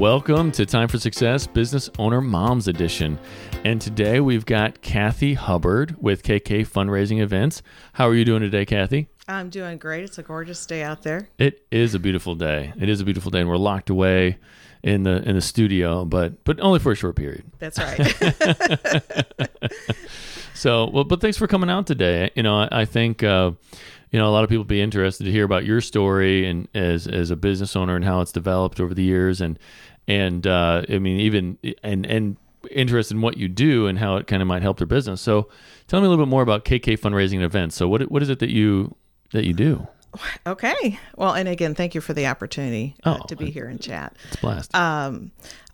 Welcome to Time for Success Business Owner Moms Edition. And today we've got Kathy Hubbard with KK Fundraising Events. How are you doing today, Kathy? I'm doing great. It's a gorgeous day out there. It is a beautiful day. It is a beautiful day, and we're locked away in the in the studio, but but only for a short period. That's right. So, well, but thanks for coming out today. You know, I, I think uh, you know a lot of people be interested to hear about your story and as as a business owner and how it's developed over the years, and and uh, I mean even and and interested in what you do and how it kind of might help their business. So, tell me a little bit more about KK fundraising events. So, what what is it that you that you do? okay. Well, and again, thank you for the opportunity uh, Oh, to be here and chat. It's a blast. Um,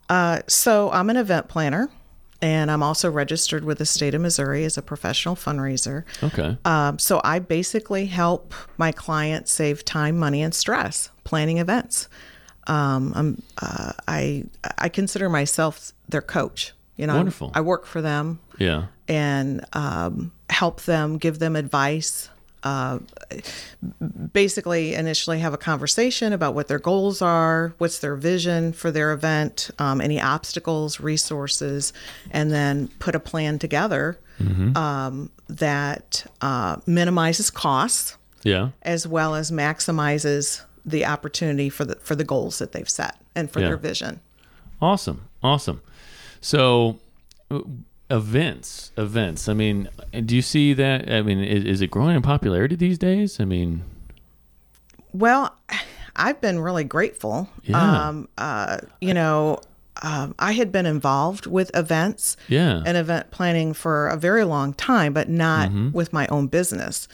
uh, so I'm an event planner, and I'm also registered with the state of Missouri as a professional fundraiser. okay. Um, so I basically help my clients save time, money, and stress planning events. Um, I'm, uh, I I consider myself their coach. You know, Wonderful. I work for them yeah. and um, help them, give them advice. Uh, basically, initially have a conversation about what their goals are, what's their vision for their event, um, any obstacles, resources, and then put a plan together um, that uh, minimizes costs Yeah. as well as maximizes the opportunity for the for the goals that they've set and for Yeah. their vision. Awesome. Awesome. So, uh, events, events. I mean, do you see that? I mean, is, is it growing in popularity these days? I mean, Well, I've been really grateful. Yeah. Um, uh, you know, um, I had been involved with events yeah. and event planning for a very long time, but not with my own business.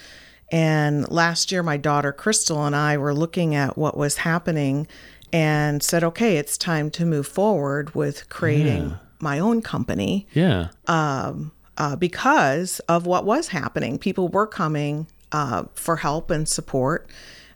And last year, my daughter Crystal and I were looking at what was happening and said, okay, it's time to move forward with creating my own company yeah. Um, uh, because of what was happening. People were coming uh, for help and support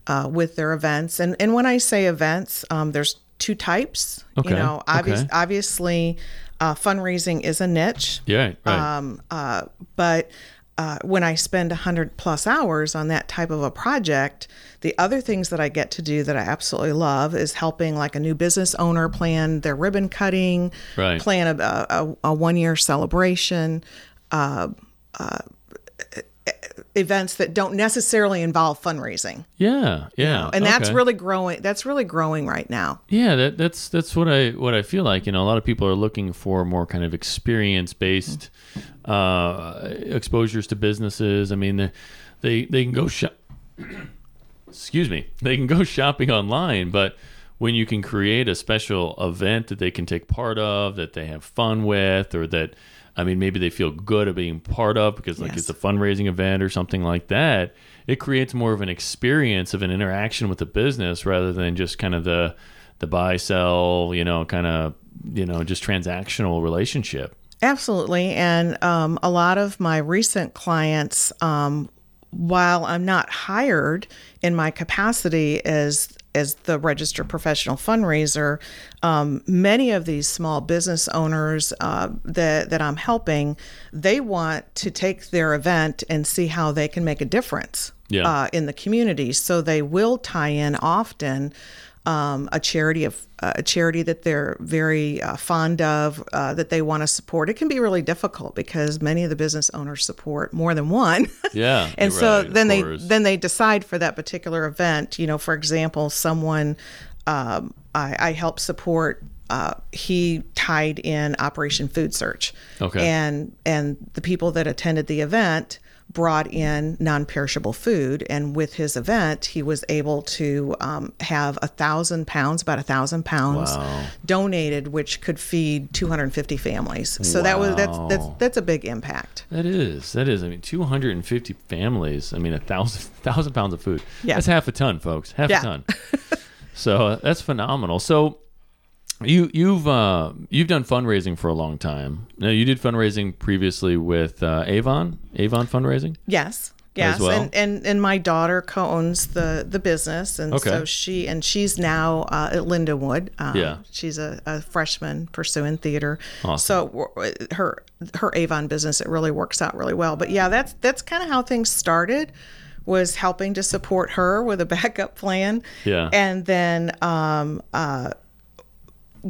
uh, with their events. And and when I say events, um, there's two types. Okay, You know, obvious, okay. obviously, uh, fundraising is a niche, yeah. Right. right. um, uh, but uh, when I spend 100 plus hours on that type of a project, the other things that I get to do that I absolutely love is helping like a new business owner plan their ribbon cutting, Right. plan a, a, a one year celebration, uh, uh, events that don't necessarily involve fundraising. yeah. Yeah. And that's really growing. That's really growing right now. Yeah, that, that's that's what I what I feel like. You know, a lot of people are looking for more kind of experience based uh, exposures to businesses. I mean, they they, they can go shop. excuse me, they can go shopping online, but when you can create a special event that they can take part of, that they have fun with, or that I mean, maybe they feel good at being part of because like Yes. it's a fundraising event or something like that. It creates more of an experience of an interaction with the business rather than just kind of the the buy sell, you know, kind of you know just transactional relationship. Absolutely. And um, a lot of my recent clients, um, while I'm not hired in my capacity as as the registered professional fundraiser, um, many of these small business owners uh, that that I'm helping, they want to take their event and see how they can make a difference Yeah. uh, in the community. So they will tie in often um, a charity of uh, a charity that they're very uh, fond of uh, that they want to support. It can be really difficult because many of the business owners support more than one. Yeah, and so right, then they course. then they decide for that particular event. You know, for example, someone um, I, I help support. Uh, he tied in Operation Food Search, Okay. and and the people that attended the event brought in non-perishable food and with his event he was able to um, have a thousand pounds about a thousand pounds Wow. donated which could feed 250 families so that was that's that's that's a big impact That is that is. I mean, two hundred and fifty families. I mean, a thousand thousand pounds of food. Yeah. that's half a ton, folks. Half Yeah. a ton. so uh, that's phenomenal. So. You you've uh, you've done fundraising for a long time. Now you did fundraising previously with uh, Avon Avon fundraising. Yes. Yes. well? And, and and my daughter co-owns the the business, and Okay. so she and she's now uh, at Lindenwood. Um, Yeah. She's a, a freshman pursuing theater. Awesome. So her her Avon business it really works out really well. But yeah, that's that's kind of how things started. Was helping to support her with a backup plan. Yeah. And then um, uh,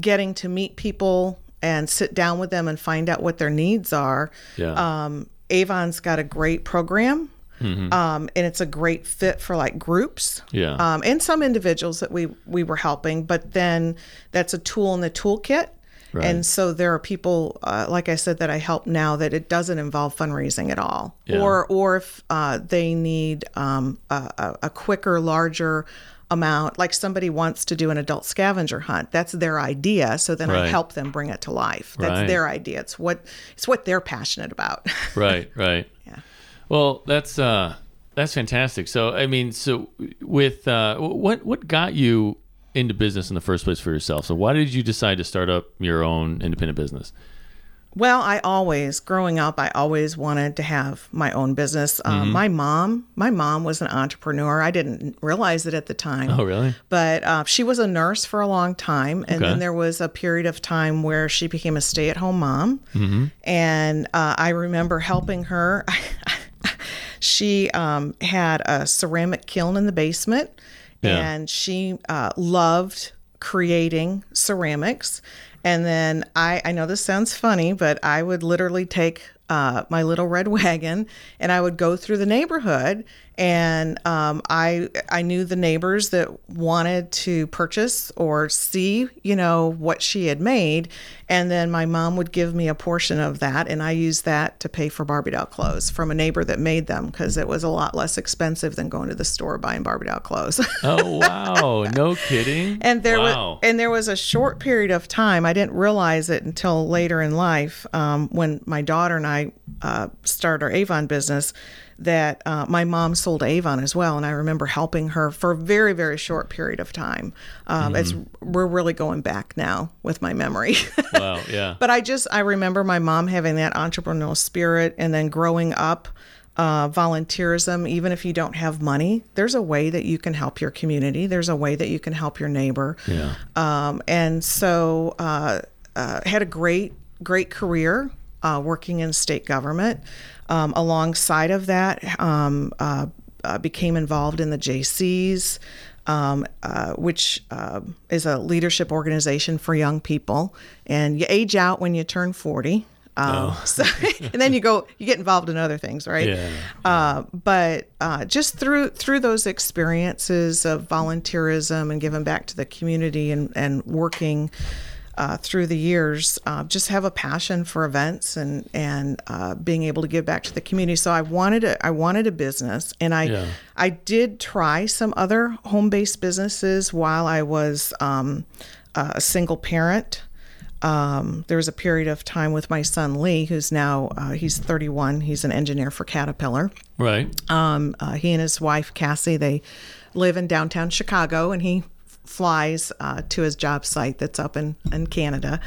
getting to meet people and sit down with them and find out what their needs are. Yeah. Um, Avon's got a great program. Mm-hmm. Um, and it's a great fit for like groups, Yeah. um, and some individuals that we we were helping. But then that's a tool in the toolkit, Right. and so there are people, uh, like I said, that I help now that it doesn't involve fundraising at all, Yeah. or or if uh, they need um, a, a- a quicker, larger amount, like somebody wants to do an adult scavenger hunt, that's their idea. So then I help them bring it to life. That's Right. their idea. It's what it's what they're passionate about. right right Yeah. well that's uh that's fantastic so i mean so with uh what what got you into business in the first place for yourself so why did you decide to start up your own independent business Well, I always, growing up, I always wanted to have my own business. Mm-hmm. Um, my mom, my mom was an entrepreneur. I didn't realize it at the time. oh really But uh, she was a nurse for a long time, and Okay. then there was a period of time where she became a stay-at-home mom, Mm-hmm. and uh, I remember helping her. she um, had a ceramic kiln in the basement, Yeah. and she uh, loved creating ceramics. And then I, I know this sounds funny, but I would literally take uh, my little red wagon and I would go through the neighborhood. And um, I I knew the neighbors that wanted to purchase or see, you know, what she had made. And then my mom would give me a portion of that, and I used that to pay for Barbie doll clothes from a neighbor that made them because it was a lot less expensive than going to the store buying Barbie doll clothes. oh wow no kidding and there wow. was and there was a short period of time i didn't realize it until later in life um, when my daughter and i uh, started our avon business that uh, my mom sold avon as well and i remember helping her for a very very short period of time um, it's we're really going back now with my memory wow yeah but I just I remember my mom having that entrepreneurial spirit, and then growing up, uh, volunteerism. Even if you don't have money, there's a way that you can help your community. There's a way that you can help your neighbor. yeah Um, and so uh, uh, had a great great career uh, working in state government. Um, alongside of that, um, uh, uh, became involved in the Jaycees. Um, uh, which uh, is a leadership organization for young people, and you age out when you turn forty. Um, so, and then you go, you get involved in other things, right? Yeah. Uh, but uh, just through through those experiences of volunteerism and giving back to the community and and working uh, through the years, uh, just have a passion for events and and uh, being able to give back to the community. So I wanted a I wanted a business, and I Yeah. I did try some other home based businesses while I was um, a single parent. Um, there was a period of time with my son Lee, who's now uh, he's 31. He's an engineer for Caterpillar. right Um, uh, he and his wife Cassie they live in downtown Chicago, and he flies uh, to his job site that's up in in Canada.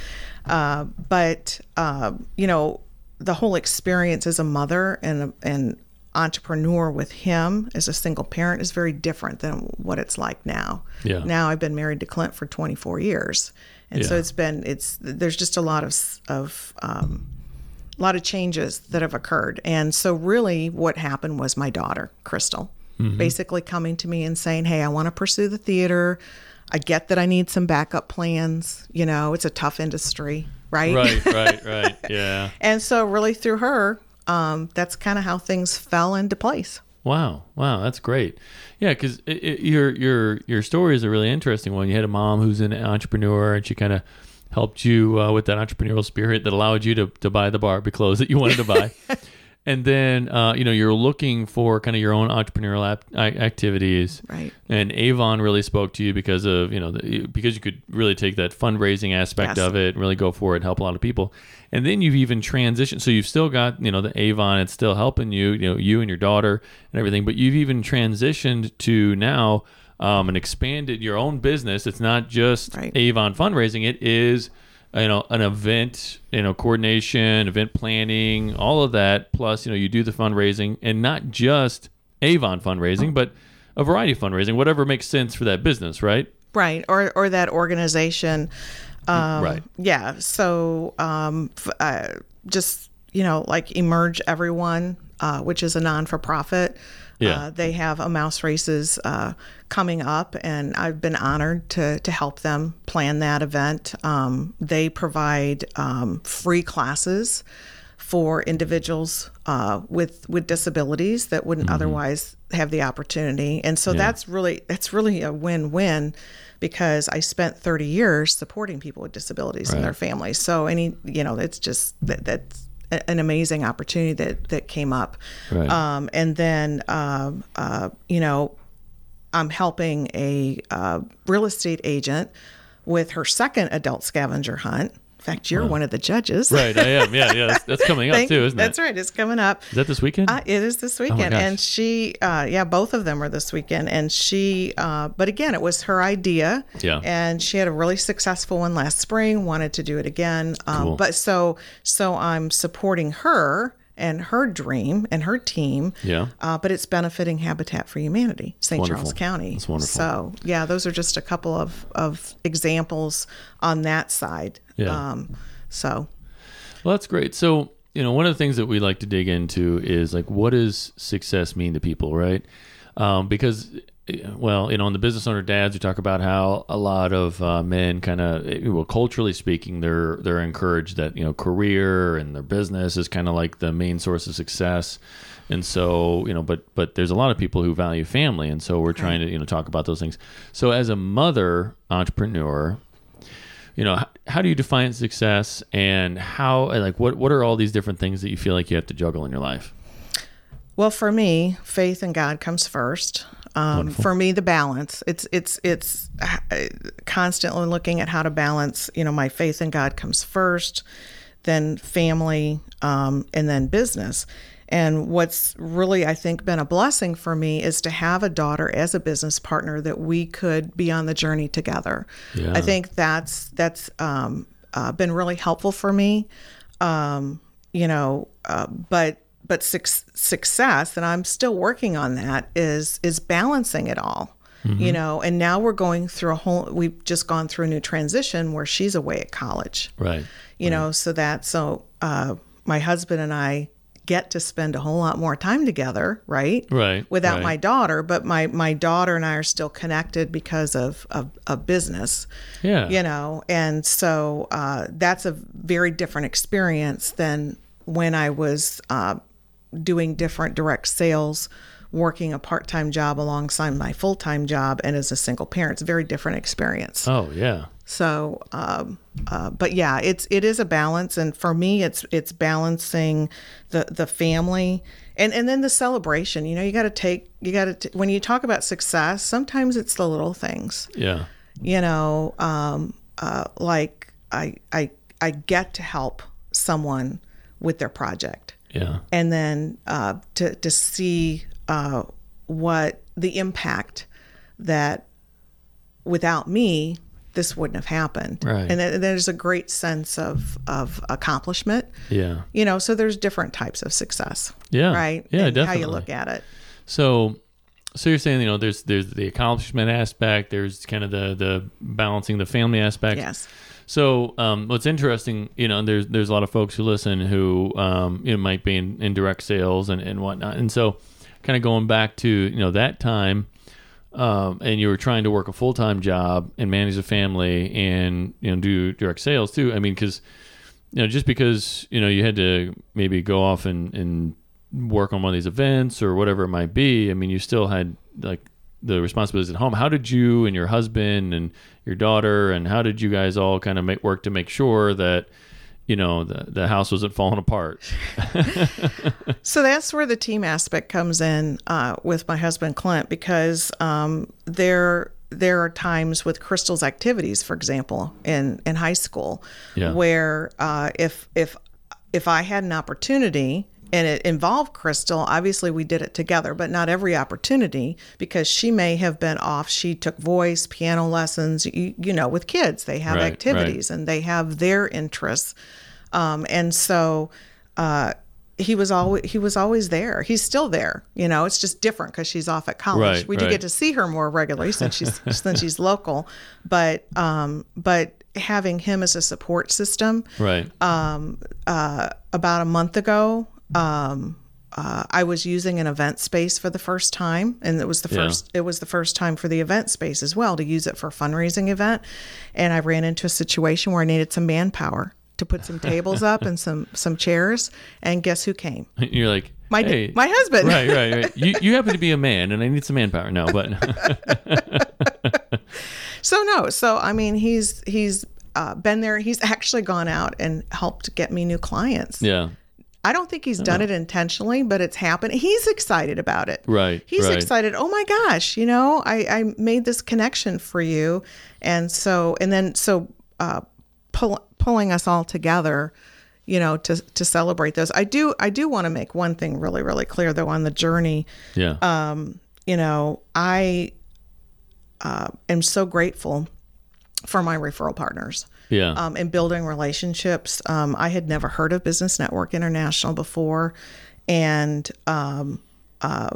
Uh, but uh, you know, the whole experience as a mother and a, and entrepreneur with him as a single parent is very different than what it's like now. Yeah. Now I've been married to Clint for 24 years, and so it's been it's there's just a lot of of um, a lot of changes that have occurred. And so, really, what happened was my daughter, Crystal, basically coming to me and saying, Hey, I want to pursue the theater. I get that I need some backup plans. You know, it's a tough industry, right? right right right yeah and so, really, through her, um, that's kind of how things fell into place. Wow, wow, that's great. Yeah, because your your your story is a really interesting one. You had a mom who's an entrepreneur, and she kind of helped you uh, with that entrepreneurial spirit that allowed you to to buy the Barbie clothes that you wanted to buy. and then uh, you know you're looking for kind of your own entrepreneurial ap- activities, Right. And Avon really spoke to you because of you know the, because you could really take that fundraising aspect Yes. of it, and really go for it, and help a lot of people. And then you've even transitioned, so you've still got you know the Avon, it's still helping you, you know you and your daughter and everything, but you've even transitioned to now um, and expanded your own business. It's not just Right. Avon fundraising; it is you know an event, you know coordination, event planning, all of that. Plus, you know you do the fundraising, and not just Avon fundraising, but a variety of fundraising, whatever makes sense for that business, right? Right. Or, or that organization. Um, Right. Yeah. So um, f- uh, just, you know, like Emerge Everyone, uh, which is a non for profit. Yeah. Uh, they have a mouse races uh, coming up, and I've been honored to to help them plan that event. Um, they provide um, free classes for individuals uh, with with disabilities that wouldn't otherwise have the opportunity, and so that's really that's really a win win because I spent 30 years supporting people with disabilities and their families. So any you know it's just that that's a- an amazing opportunity that that came up. Right. Um, and then um, uh, you know I'm helping a uh, real estate agent with her second adult scavenger hunt. In fact, you're one of the judges. Right, I am. Yeah, yeah. That's, that's coming up Thank- too, isn't That's it? right. It's coming up. Is that this weekend? Uh, it is this weekend, gosh. and she, uh, yeah, both of them are this weekend, and she, uh, but again, it was her idea, Yeah. and she had a really successful one last spring. Wanted to do it again, um, Cool. but so, so I'm supporting her and her dream and her team, Yeah. uh, but it's benefiting Habitat for Humanity, St. Charles County. That's wonderful. So, yeah, those are just a couple of of examples on that side. Yeah. Um, so, Well, that's great. So, you know, one of the things that we like to dig into is like, what does success mean to people, right? Um, because, eh, well, you know, on the business owner dads, we talk about how a lot of uh, men kind of, well, culturally speaking, they're they're encouraged that you know, career and their business is kind of like the main source of success. And so, you know, but but there's a lot of people who value family, and so we're trying to you know talk about those things. So, as a mother entrepreneur, you know, how, how do you define success and how, like, what, what are all these different things that you feel like you have to juggle in your life? Well, for me, faith in God comes first. Um, for me, the balance. It's it's it's uh, constantly looking at how to balance. You know, my faith in God comes first, then family, um, and then business. And what's really, I think, been a blessing for me is to have a daughter as a business partner that we could be on the journey together. Yeah. I think that's that's um, uh, been really helpful for me. Um, you know, uh, but but suc success, and I'm still working on that. Is is balancing it all. You know, and now we're going through a whole. We've just gone through a new transition where she's away at college Right. you know so that so uh, my husband and i get to spend a whole lot more time together right Right, without right. my daughter but my my daughter and i are still connected because of of, of business Yeah. you know and so uh, that's a very different experience than when i was uh, doing different direct sales working a part-time job alongside my full-time job and as a single parent it's a very different experience Oh, yeah. so, um, uh, but yeah, it's it is a balance, and for me, it's it's balancing the the family and and then the celebration. You know, you got to take you got to when you talk about success. Sometimes it's the little things. Yeah. You know, um, uh, like I I I get to help someone with their project Yeah. and then uh, to to see uh, what the impact that without me this wouldn't have happened. Right. And then there's a great sense of of accomplishment. Yeah. You know, so there's different types of success. Yeah. Right. Yeah, and How definitely. you look at it. So, so you're saying, you know, there's, there's the accomplishment aspect, there's kind of the, the balancing the family aspect. Yes. So, um, what's interesting, you know, there's there's a lot of folks who listen who, um, you know, might be in, in direct sales and, and whatnot, and so, kind of going back to you know that time, um, and you were trying to work a full time job and manage a family and you know do direct sales too. I mean, because you know just because you know you had to maybe go off and and work on one of these events or whatever it might be. I mean, you still had like the responsibilities at home. How did you and your husband and your daughter and how did you guys all kind of make work to make sure that you know the the house wasn't falling apart? So that's where the team aspect comes in uh, with my husband Clint because um, there there are times with Crystal's activities, for example, in in high school, Yeah. where uh, if if if I had an opportunity and it involved Crystal, obviously we did it together, but not every opportunity because she may have been off. She took voice, piano lessons. You, you know, with kids, they have Right, right. activities and they have their interests, um, and so. Uh, he was always he was always there. He's still there. You know, it's just different because she's off at college. Right, we do right. get to see her more regularly since she's since she's local. But um, but having him as a support system. right. Uh, about a month ago, um, uh, I was using an event space for the first time, and it was the Yeah. first. It was the first time for the event space as well to use it for a fundraising event, and I ran into a situation where I needed some manpower to put some tables up and some some chairs, and guess who came? You're like My hey, my husband. right, right, right. You you happen to be a man, and I need some manpower. No, but So no, so I mean, he's he's uh, been there. He's actually gone out and helped get me new clients. yeah, I don't think he's done it intentionally, but it's happened. He's excited about it. right, He's right. excited. Oh my gosh, you know, I, I made this connection for you. And so, and then, so uh, pull, pulling us all together, you know, to, to celebrate those. I do, I do want to make one thing really, really clear though on the journey. Yeah, Um, you know, I uh, am so grateful for my referral partners yeah, um, and building relationships. Um, I had never heard of Business Network International before, and um, uh,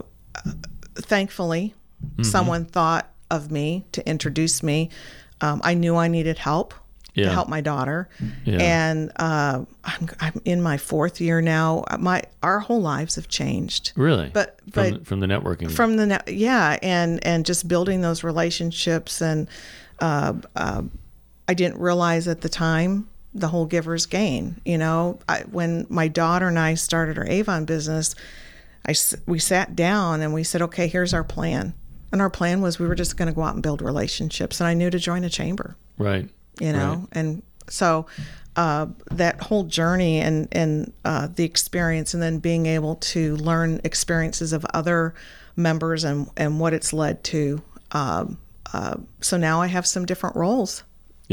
thankfully, Mm-hmm. someone thought of me to introduce me. Um, I knew I needed help Yeah. to help my daughter, Yeah. and uh, I'm, I'm in my fourth year now. My our whole lives have changed. really. but- from but- from the networking. From the net, yeah, and and just building those relationships, and uh, uh, I didn't realize at the time the whole giver's gain. You know, I, when my daughter and I started our Avon business, I we sat down and we said, okay, here's our plan, and our plan was we were just going to go out and build relationships, and I knew to join a chamber. Right. you know? And so uh, that whole journey and and uh, the experience and then being able to learn experiences of other members and and what it's led to um, uh, so now I have some different roles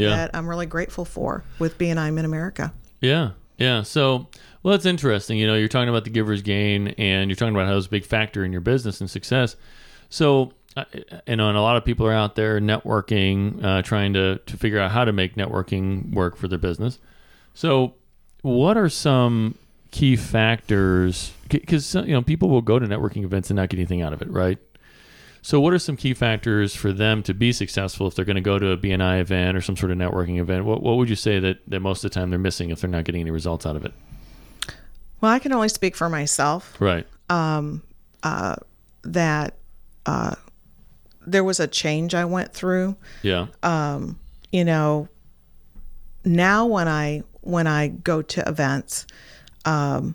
Yeah. that I'm really grateful for with BNI Mid America. Yeah, yeah. So, well, that's interesting. You know, you're talking about the giver's gain, and you're talking about how it's a big factor in your business and success. So, uh, you know, and a lot of people are out there networking, uh, trying to to figure out how to make networking work for their business. So, what are some key factors? Because you know, people will go to networking events and not get anything out of it, right? So, what are some key factors for them to be successful if they're going to go to a BNI event or some sort of networking event? What, what would you say that, that most of the time they're missing if they're not getting any results out of it? Well, I can only speak for myself Right. that uh, there was a change I went through Yeah. you know now when i when i go to events um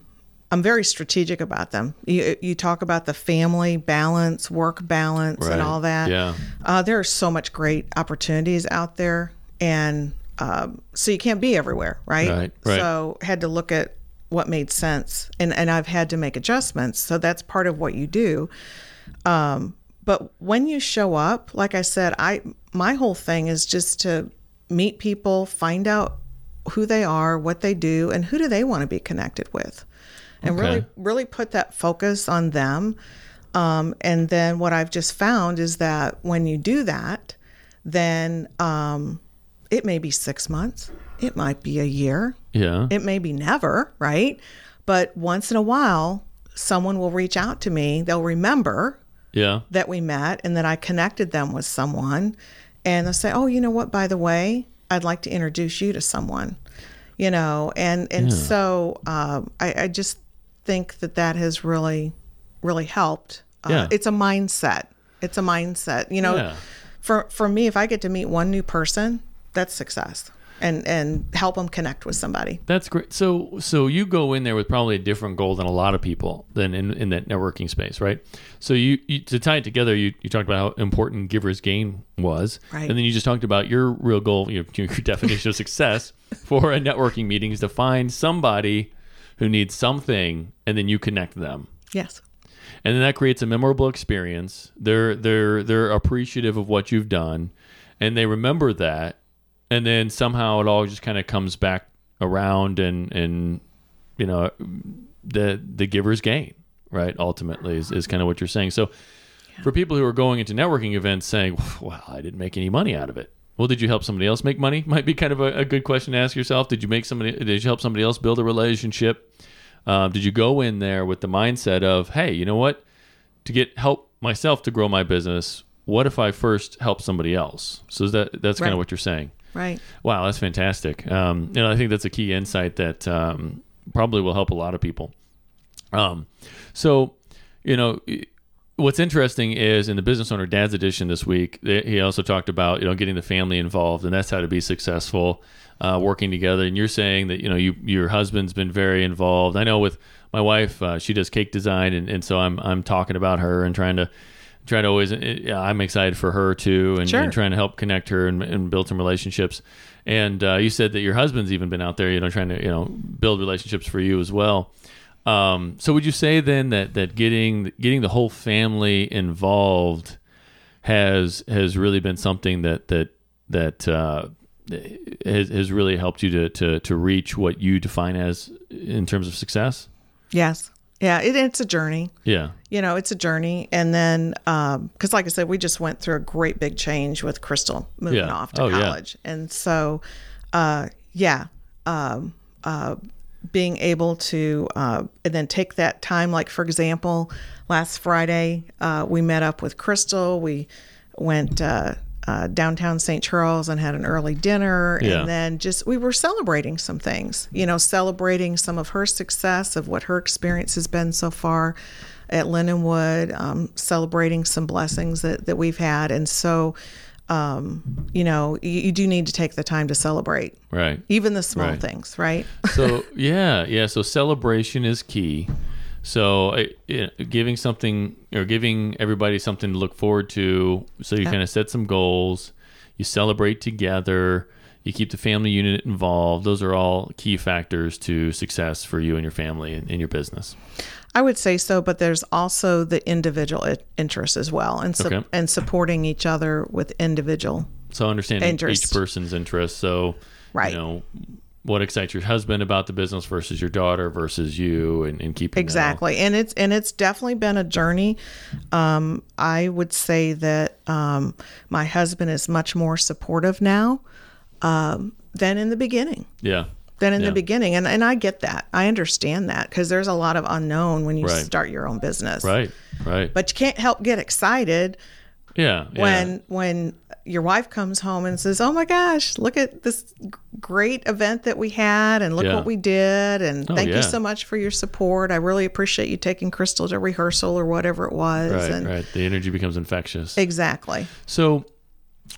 i'm very strategic about them you, you talk about the family balance work balance Right. and all that Yeah. uh, there are so much great opportunities out there and um, so you can't be everywhere right? Right, right. so had to look at what made sense and and i've had to make adjustments so that's part of what you do um, but when you show up like i said i my whole thing is just to meet people find out who they are what they do and who do they want to be connected with and really Okay. really put that focus on them um, and then what i've just found is that when you do that then um, it may be six months it might be a year Yeah. it may be never, right? But once in a while, someone will reach out to me. They'll remember yeah. that we met and that I connected them with someone. And they'll say, Oh, you know what? By the way, I'd like to introduce you to someone, you know? And, and so um, I, I just think that that has really, really helped. Uh, Yeah. It's a mindset. It's a mindset. You know, Yeah. for, for me, if I get to meet one new person, that's success. And, and help them connect with somebody. That's great. So, so you go in there with probably a different goal than a lot of people than in, in that networking space, right? So you, you to tie it together, you, you talked about how important giver's gain was, Right. and then you just talked about your real goal, your, your definition of success for a networking meeting is to find somebody who needs something, and then you connect them. Yes. and then that creates a memorable experience. They're they're they're appreciative of what you've done, and they remember that, and then somehow it all just kind of comes back around, and and you know the the giver's gain, right? Ultimately, is, is kind of what you're saying. So, for people who are going into networking events saying, "Well, I didn't make any money out of it." Well, did you help somebody else make money? Might be kind of a, a good question to ask yourself. Did you make somebody? Did you help somebody else build a relationship? Um, did you go in there with the mindset of, hey, you know what? To get help myself to grow my business, what if I first help somebody else? So is that that's kind of what you're saying. Right. Wow, that's fantastic. Um, and I think that's a key insight that um, probably will help a lot of people. Um, so, you know, what's interesting is in the business owner dad's edition this week, he also talked about you know getting the family involved, and that's how to be successful, uh, working together. And you're saying that you know you your husband's been very involved. I know with my wife, uh, she does cake design, and, and so I'm I'm talking about her and trying to trying to always. Yeah, I'm excited for her too, and, Sure. and trying to help connect her and, and build some relationships. And uh, you said that your husband's even been out there, you know, trying to you know build relationships for you as well. Um, so would you say then that that getting getting the whole family involved has has really been something that that that uh, has, has really helped you to, to to reach what you define as in terms of success? Yes. Yeah, it, it's a journey. Yeah. You know, it's a journey. And then, because like I said, we just went through a great big change with Crystal moving Yeah. off to Oh, yeah. college. And so, uh, yeah, um, uh, being able to, uh, and then take that time, like for example, last Friday, uh, we met up with Crystal. We went, uh, uh, downtown St. Charles and had an early dinner. Yeah. And then just, we were celebrating some things, you know, celebrating some of her success, of what her experience has been so far at Lindenwood, um, celebrating some blessings that, that we've had. And so, um, you know, you, you do need to take the time to celebrate, Right. even the small Right. things, right? So yeah, yeah. So celebration is key. So uh, yeah, giving something or giving everybody something to look forward to. So you kind of set some goals. You celebrate together. You keep the family unit involved. Those are all key factors to success for you and your family and in your business. I would say so, but there's also the individual i- interest as well, and su- Okay. and supporting each other with individual. So understanding Interest. each person's interests. So Right. you know what excites your husband about the business versus your daughter versus you, and, and keeping Exactly, and it's and it's definitely been a journey. Um, I would say that um, my husband is much more supportive now um, than in the beginning. Yeah. than in Yeah. the beginning. And and I get that. I understand that because there's a lot of unknown when you Right. start your own business. Right. Right. But you can't help get excited yeah. yeah. when when your wife comes home and says, "Oh my gosh, look at this great event that we had and look Yeah. what we did and Oh, thank yeah. you so much for your support. I really appreciate you taking Crystal to rehearsal or whatever it was." Right, and right. The energy becomes infectious. Exactly. So,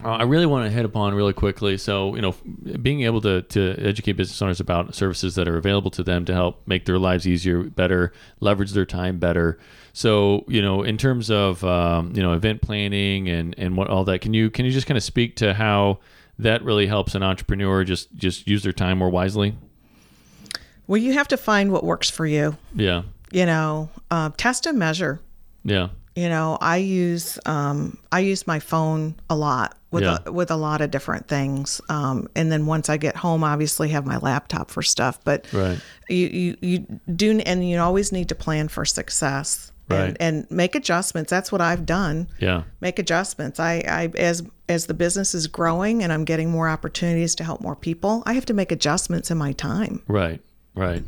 uh, I really want to hit upon really quickly. So, you know, being able to, to educate business owners about services that are available to them to help make their lives easier, better, leverage their time better. So, you know, in terms of um, you know event planning and and what all that, can you can you just kind of speak to how that really helps an entrepreneur just just use their time more wisely? Well, you have to find what works for you. Yeah, You know, uh, test and measure. yeah, you know i use um, i use my phone a lot with Yeah. a, with a lot of different things um, and then once i get home obviously have my laptop for stuff but Right. you, you you do and you always need to plan for success Right. and, and make adjustments that's what i've done yeah, make adjustments I, I as as the business is growing and i'm getting more opportunities to help more people i have to make adjustments in my time Right, right.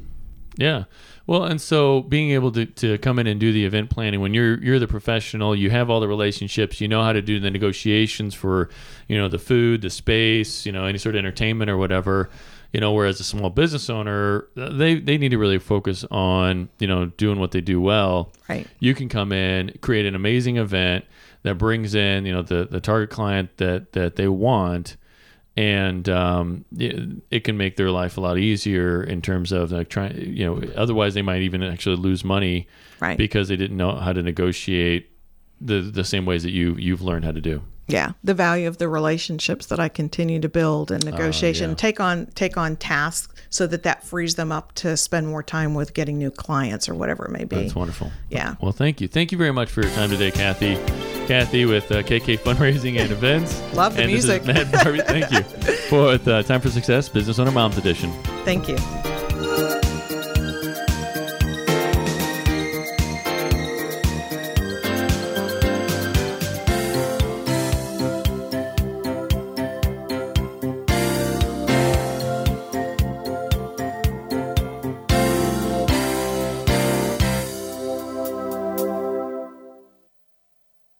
Yeah. Well, and so being able to, to come in and do the event planning when you're you're the professional, you have all the relationships, you know how to do the negotiations for, you know, the food, the space, you know, any sort of entertainment or whatever. You know, whereas a small business owner, uh, they they need to really focus on, you know, doing what they do well. Right. You can come in, create an amazing event that brings in, you know, the the target client that that they want and um, it, it can make their life a lot easier in terms of like trying you know otherwise they might even actually lose money Right. because they didn't know how to negotiate the the same ways that you you've learned how to do yeah. the value of the relationships that i continue to build and negotiation yeah. take on take on tasks so that that frees them up to spend more time with getting new clients or whatever it may be. That's wonderful. Yeah. well thank you. Thank you very much for your time today kathy. Kathy with uh, kk fundraising and events. Love the and this is music. Matt Barbie. thank you. For uh, time for success business owner moms edition. Thank you